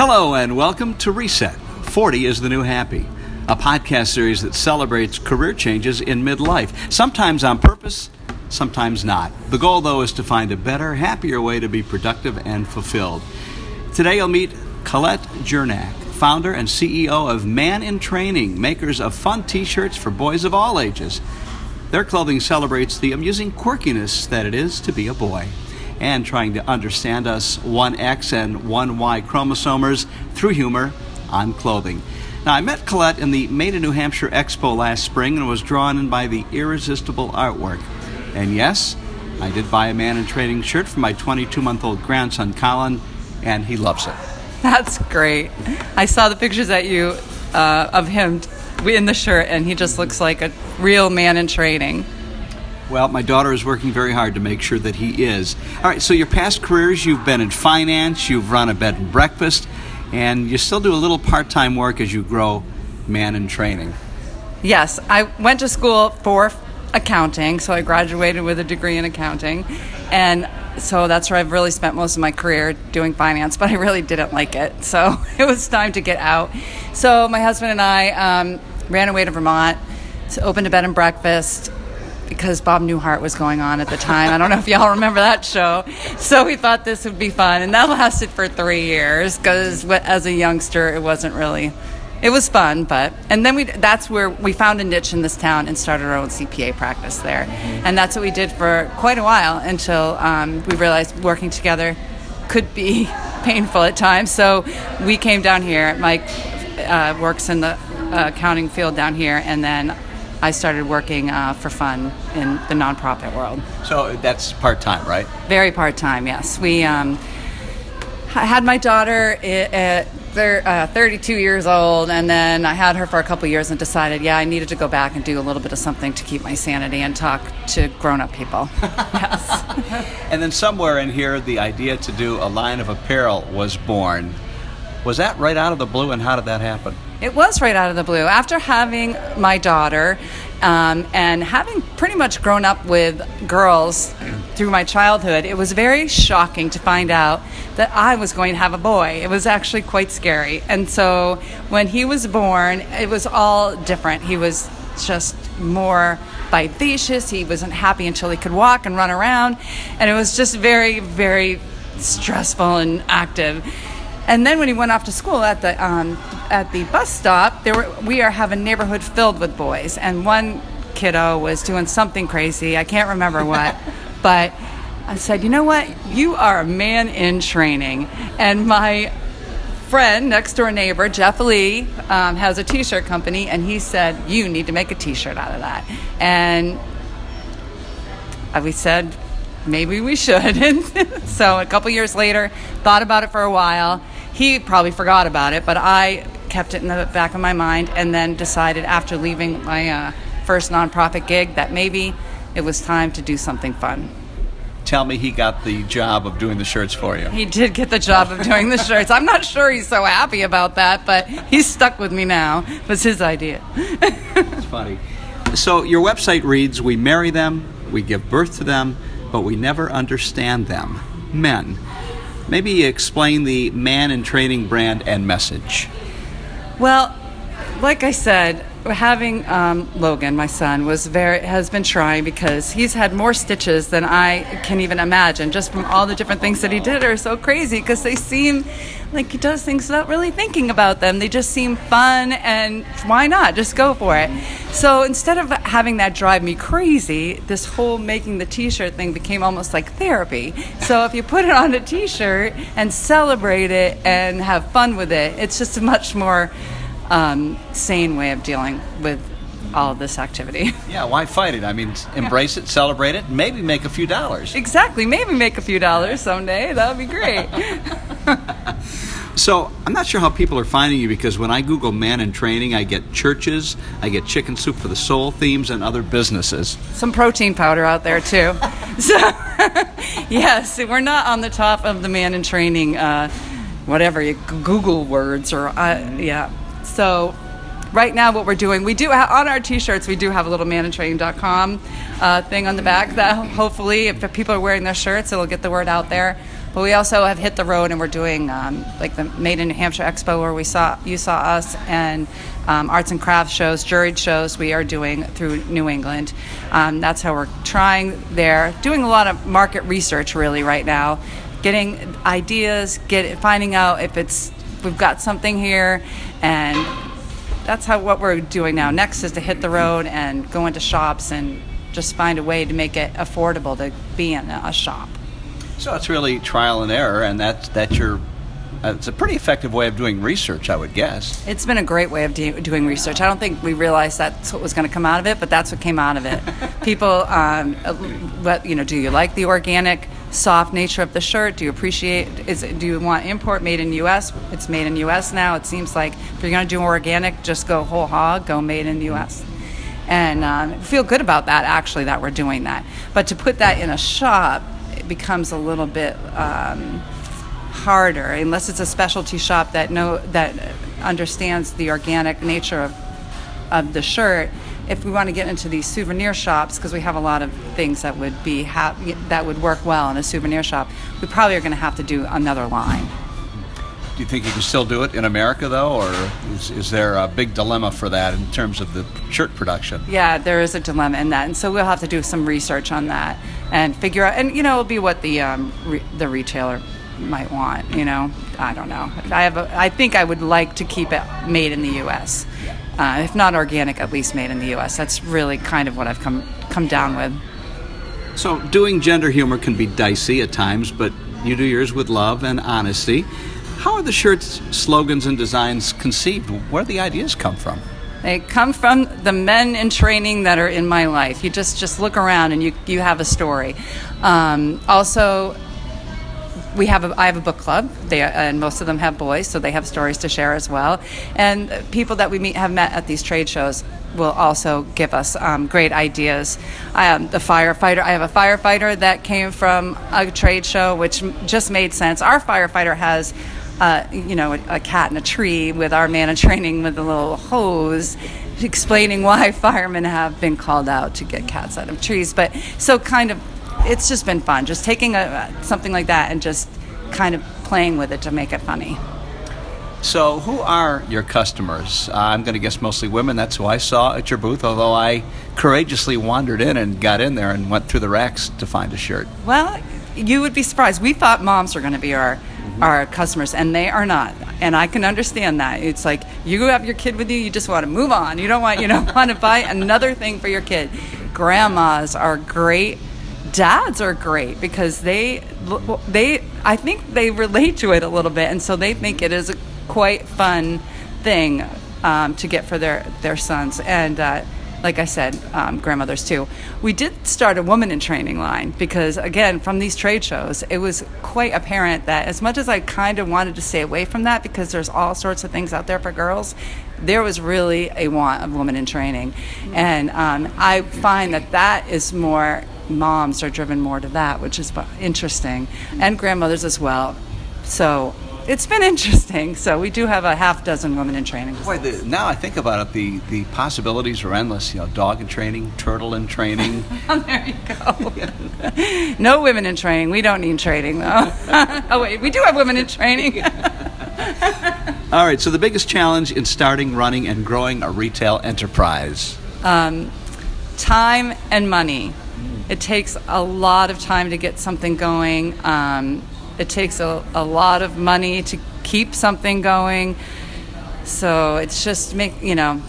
Hello, and welcome to Reset 40 is the New Happy, a podcast series that celebrates career changes in midlife, sometimes on purpose, sometimes not. The goal, though, is to find a better, happier way to be productive and fulfilled. Today, you'll meet Colette Jurnak, founder and CEO of Man in Training, makers of fun t shirts for boys of all ages. Their clothing celebrates the amusing quirkiness that it is to be a boy and trying to understand us 1X and 1Y chromosomers through humor on clothing. Now, I met Colette in the Made in New Hampshire Expo last spring and was drawn in by the irresistible artwork. And yes, I did buy a man in training shirt for my 22 month old grandson, Colin, and he loves it. That's great. I saw the pictures at you uh, of him in the shirt, and he just looks like a real man in training. Well, my daughter is working very hard to make sure that he is. All right, so your past careers, you've been in finance, you've run a bed and breakfast, and you still do a little part time work as you grow man in training. Yes, I went to school for accounting, so I graduated with a degree in accounting, and so that's where I've really spent most of my career doing finance, but I really didn't like it, so it was time to get out. So my husband and I um, ran away to Vermont, to opened a bed and breakfast, because Bob Newhart was going on at the time. I don't know if y'all remember that show. So we thought this would be fun, and that lasted for three years because as a youngster, it wasn't really. It was fun, but and then we that's where we found a niche in this town and started our own CPA practice there, and that's what we did for quite a while until um, we realized working together could be painful at times. So we came down here. Mike uh, works in the uh, accounting field down here, and then I started working uh, for fun in the nonprofit world. So that's part time, right? Very part time, yes. We um, I had my daughter at uh, 32 years old, and then I had her for a couple years and decided, yeah, I needed to go back and do a little bit of something to keep my sanity and talk to grown up people. yes. and then somewhere in here, the idea to do a line of apparel was born. Was that right out of the blue, and how did that happen? It was right out of the blue. After having my daughter um, and having pretty much grown up with girls through my childhood, it was very shocking to find out that I was going to have a boy. It was actually quite scary. And so when he was born, it was all different. He was just more vivacious. He wasn't happy until he could walk and run around. And it was just very, very stressful and active. And then when he went off to school at the um, at the bus stop, there were, we are have a neighborhood filled with boys, and one kiddo was doing something crazy. I can't remember what, but I said, you know what? You are a man in training, and my friend, next door neighbor, Jeff Lee, um, has a t shirt company, and he said, You need to make a t shirt out of that. And we said, Maybe we should. so a couple years later, thought about it for a while, he probably forgot about it, but I kept it in the back of my mind and then decided after leaving my uh, first nonprofit gig that maybe it was time to do something fun. Tell me he got the job of doing the shirts for you. He did get the job of doing the shirts. I'm not sure he's so happy about that, but he's stuck with me now. It was his idea. It's funny. So your website reads We marry them, we give birth to them, but we never understand them. Men maybe explain the man in training brand and message. Well, like I said, having um, Logan, my son, was very has been trying because he's had more stitches than I can even imagine. Just from all the different things that he did are so crazy because they seem like he does things without really thinking about them. They just seem fun, and why not? Just go for it. So instead of having that drive me crazy, this whole making the T-shirt thing became almost like therapy. So if you put it on a T-shirt and celebrate it and have fun with it, it's just a much more um, sane way of dealing with all of this activity. Yeah, why fight it? I mean, embrace yeah. it, celebrate it, maybe make a few dollars. Exactly, maybe make a few dollars someday. That would be great. so, I'm not sure how people are finding you because when I Google man in training, I get churches, I get chicken soup for the soul themes, and other businesses. Some protein powder out there, too. so, yes, we're not on the top of the man in training, uh, whatever, you Google words or, uh, yeah. So, right now what we're doing we do on our t-shirts we do have a little manintraining.com uh, thing on the back that hopefully if people are wearing their shirts it'll get the word out there But we also have hit the road and we're doing um, like the Made in New Hampshire Expo where we saw you saw us and um, arts and crafts shows, juried shows we are doing through New England. Um, that's how we're trying there, doing a lot of market research really right now, getting ideas, get finding out if it's we've got something here and that's how what we're doing now. Next is to hit the road and go into shops and just find a way to make it affordable to be in a shop. So it's really trial and error, and that's that's your. Uh, it's a pretty effective way of doing research, I would guess. It's been a great way of de- doing research. I don't think we realized that's what was going to come out of it, but that's what came out of it. People, um, what you know, do you like the organic? Soft nature of the shirt? Do you appreciate? Is it, do you want import made in U.S.? It's made in U.S. now. It seems like if you're going to do organic, just go whole hog, go made in the U.S. And um, feel good about that actually that we're doing that. But to put that in a shop, it becomes a little bit um, harder unless it's a specialty shop that know that understands the organic nature of of the shirt if we want to get into these souvenir shops, because we have a lot of things that would be ha- that would work well in a souvenir shop, we probably are going to have to do another line. Do you think you can still do it in America, though, or is, is there a big dilemma for that in terms of the shirt production? Yeah, there is a dilemma in that, and so we'll have to do some research on that and figure out. And you know, it'll be what the um, re- the retailer might want. You know, I don't know. I have. A, I think I would like to keep it made in the U.S. Uh, if not organic, at least made in the U.S. That's really kind of what I've come come down with. So, doing gender humor can be dicey at times, but you do yours with love and honesty. How are the shirts, slogans, and designs conceived? Where do the ideas come from? They come from the men in training that are in my life. You just just look around and you you have a story. Um, also, we have a, I have a book club, they, and most of them have boys, so they have stories to share as well. And people that we meet have met at these trade shows will also give us um, great ideas. Um, the firefighter, I have a firefighter that came from a trade show, which just made sense. Our firefighter has. Uh, you know, a, a cat in a tree with our man in training with a little hose explaining why firemen have been called out to get cats out of trees. But so kind of it's just been fun, just taking a, something like that and just kind of playing with it to make it funny. So, who are your customers? Uh, I'm going to guess mostly women. That's who I saw at your booth, although I courageously wandered in and got in there and went through the racks to find a shirt. Well, you would be surprised. We thought moms were going to be our mm-hmm. our customers, and they are not. And I can understand that. It's like you have your kid with you, you just want to move on. You don't want you know want to buy another thing for your kid. Grandmas are great dads are great because they they I think they relate to it a little bit, and so they think it is a quite fun thing um, to get for their their sons. And uh, like I said, um, grandmothers too. We did start a woman in training line because, again, from these trade shows, it was quite apparent that as much as I kind of wanted to stay away from that because there's all sorts of things out there for girls, there was really a want of women in training. And um, I find that that is more moms are driven more to that, which is interesting, and grandmothers as well. So it's been interesting. So we do have a half dozen women in training. Boy, the, now I think about it, the, the possibilities are endless. You know, dog in training, turtle in training. oh, there you go. no women in training. We don't need training though. oh wait, we do have women in training. All right. So the biggest challenge in starting, running, and growing a retail enterprise. Um, time and money. It takes a lot of time to get something going. Um, it takes a, a lot of money to keep something going. So it's just make you know,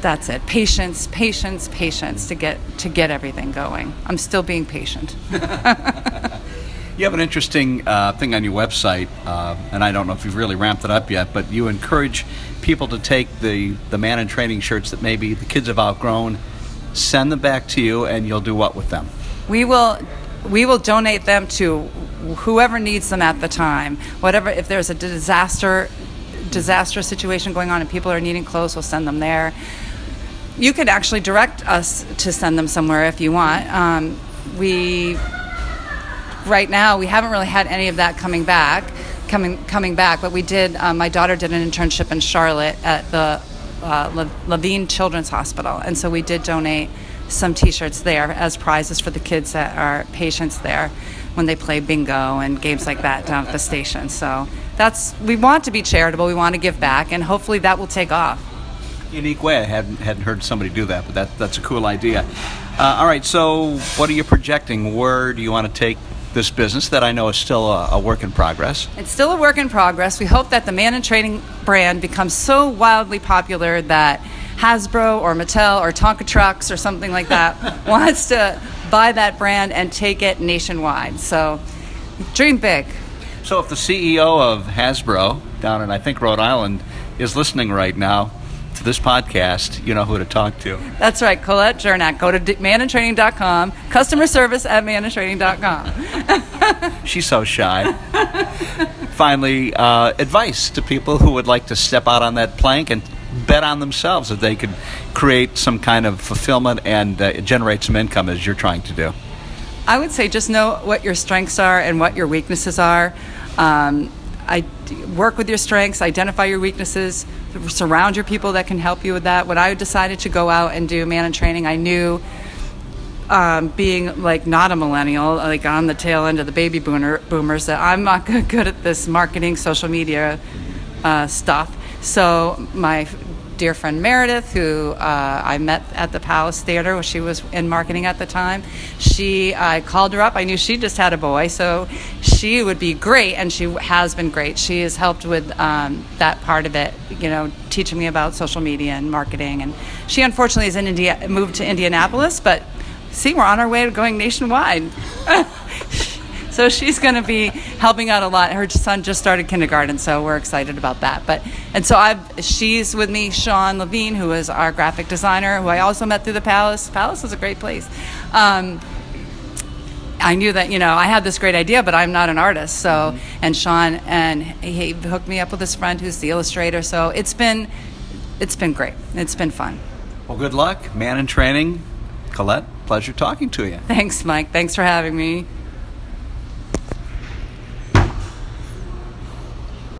that's it. Patience, patience, patience to get to get everything going. I'm still being patient. you have an interesting uh, thing on your website, uh, and I don't know if you've really ramped it up yet, but you encourage people to take the the man in training shirts that maybe the kids have outgrown send them back to you, and you'll do what with them? We will we will donate them to whoever needs them at the time. Whatever, if there's a disaster disaster situation going on and people are needing clothes, we'll send them there. You could actually direct us to send them somewhere if you want. Um, we right now we haven't really had any of that coming back, coming coming back. But we did. Um, my daughter did an internship in Charlotte at the uh, Levine Children's Hospital, and so we did donate some T-shirts there as prizes for the kids that are patients there. when they play bingo and games like that down at the station. So that's we want to be charitable. We want to give back, and hopefully that will take off. Unique way. I hadn't hadn't heard somebody do that, but that that's a cool idea. Uh, all right. So, what are you projecting? Where do you want to take this business that I know is still a, a, work in progress? It's still a work in progress. We hope that the Man in Training brand becomes so wildly popular that Hasbro or Mattel or Tonka Trucks or something like that wants to buy that brand and take it nationwide. So, dream big. So, if the CEO of Hasbro down in I think Rhode Island is listening right now, to this podcast, you know who to talk to. That's right, Colette Jurnak. Go to manintraining.com, customer service at manintraining.com. She's so shy. Finally, uh, advice to people who would like to step out on that plank and bet on themselves that they could create some kind of fulfillment and uh, generate some income as you're trying to do. I would say just know what your strengths are and what your weaknesses are. Um, I work with your strengths, identify your weaknesses, surround your people that can help you with that. When I decided to go out and do man in training, I knew um, being like not a millennial, like on the tail end of the baby boomer, boomers, that I'm not good at this marketing, social media uh, stuff. So my dear friend Meredith, who uh, I met at the Palace Theater, she was in marketing at the time. She, I called her up. I knew she just had a boy, so she would be great, and she has been great. She has helped with um, that part of it, you know, teaching me about social media and marketing. And she unfortunately is in India, moved to Indianapolis, but see, we're on our way to going nationwide. so she's going to be helping out a lot. Her son just started kindergarten, so we're excited about that. But and so I've she's with me, Sean Levine, who is our graphic designer, who I also met through the Palace. Palace is a great place. Um, I knew that you know I had this great idea, but I'm not an artist. So mm-hmm. and Sean and he hooked me up with his friend who's the illustrator. So it's been it's been great. It's been fun. Well, good luck, man in training. Colette, pleasure talking to you. Thanks, Mike. Thanks for having me.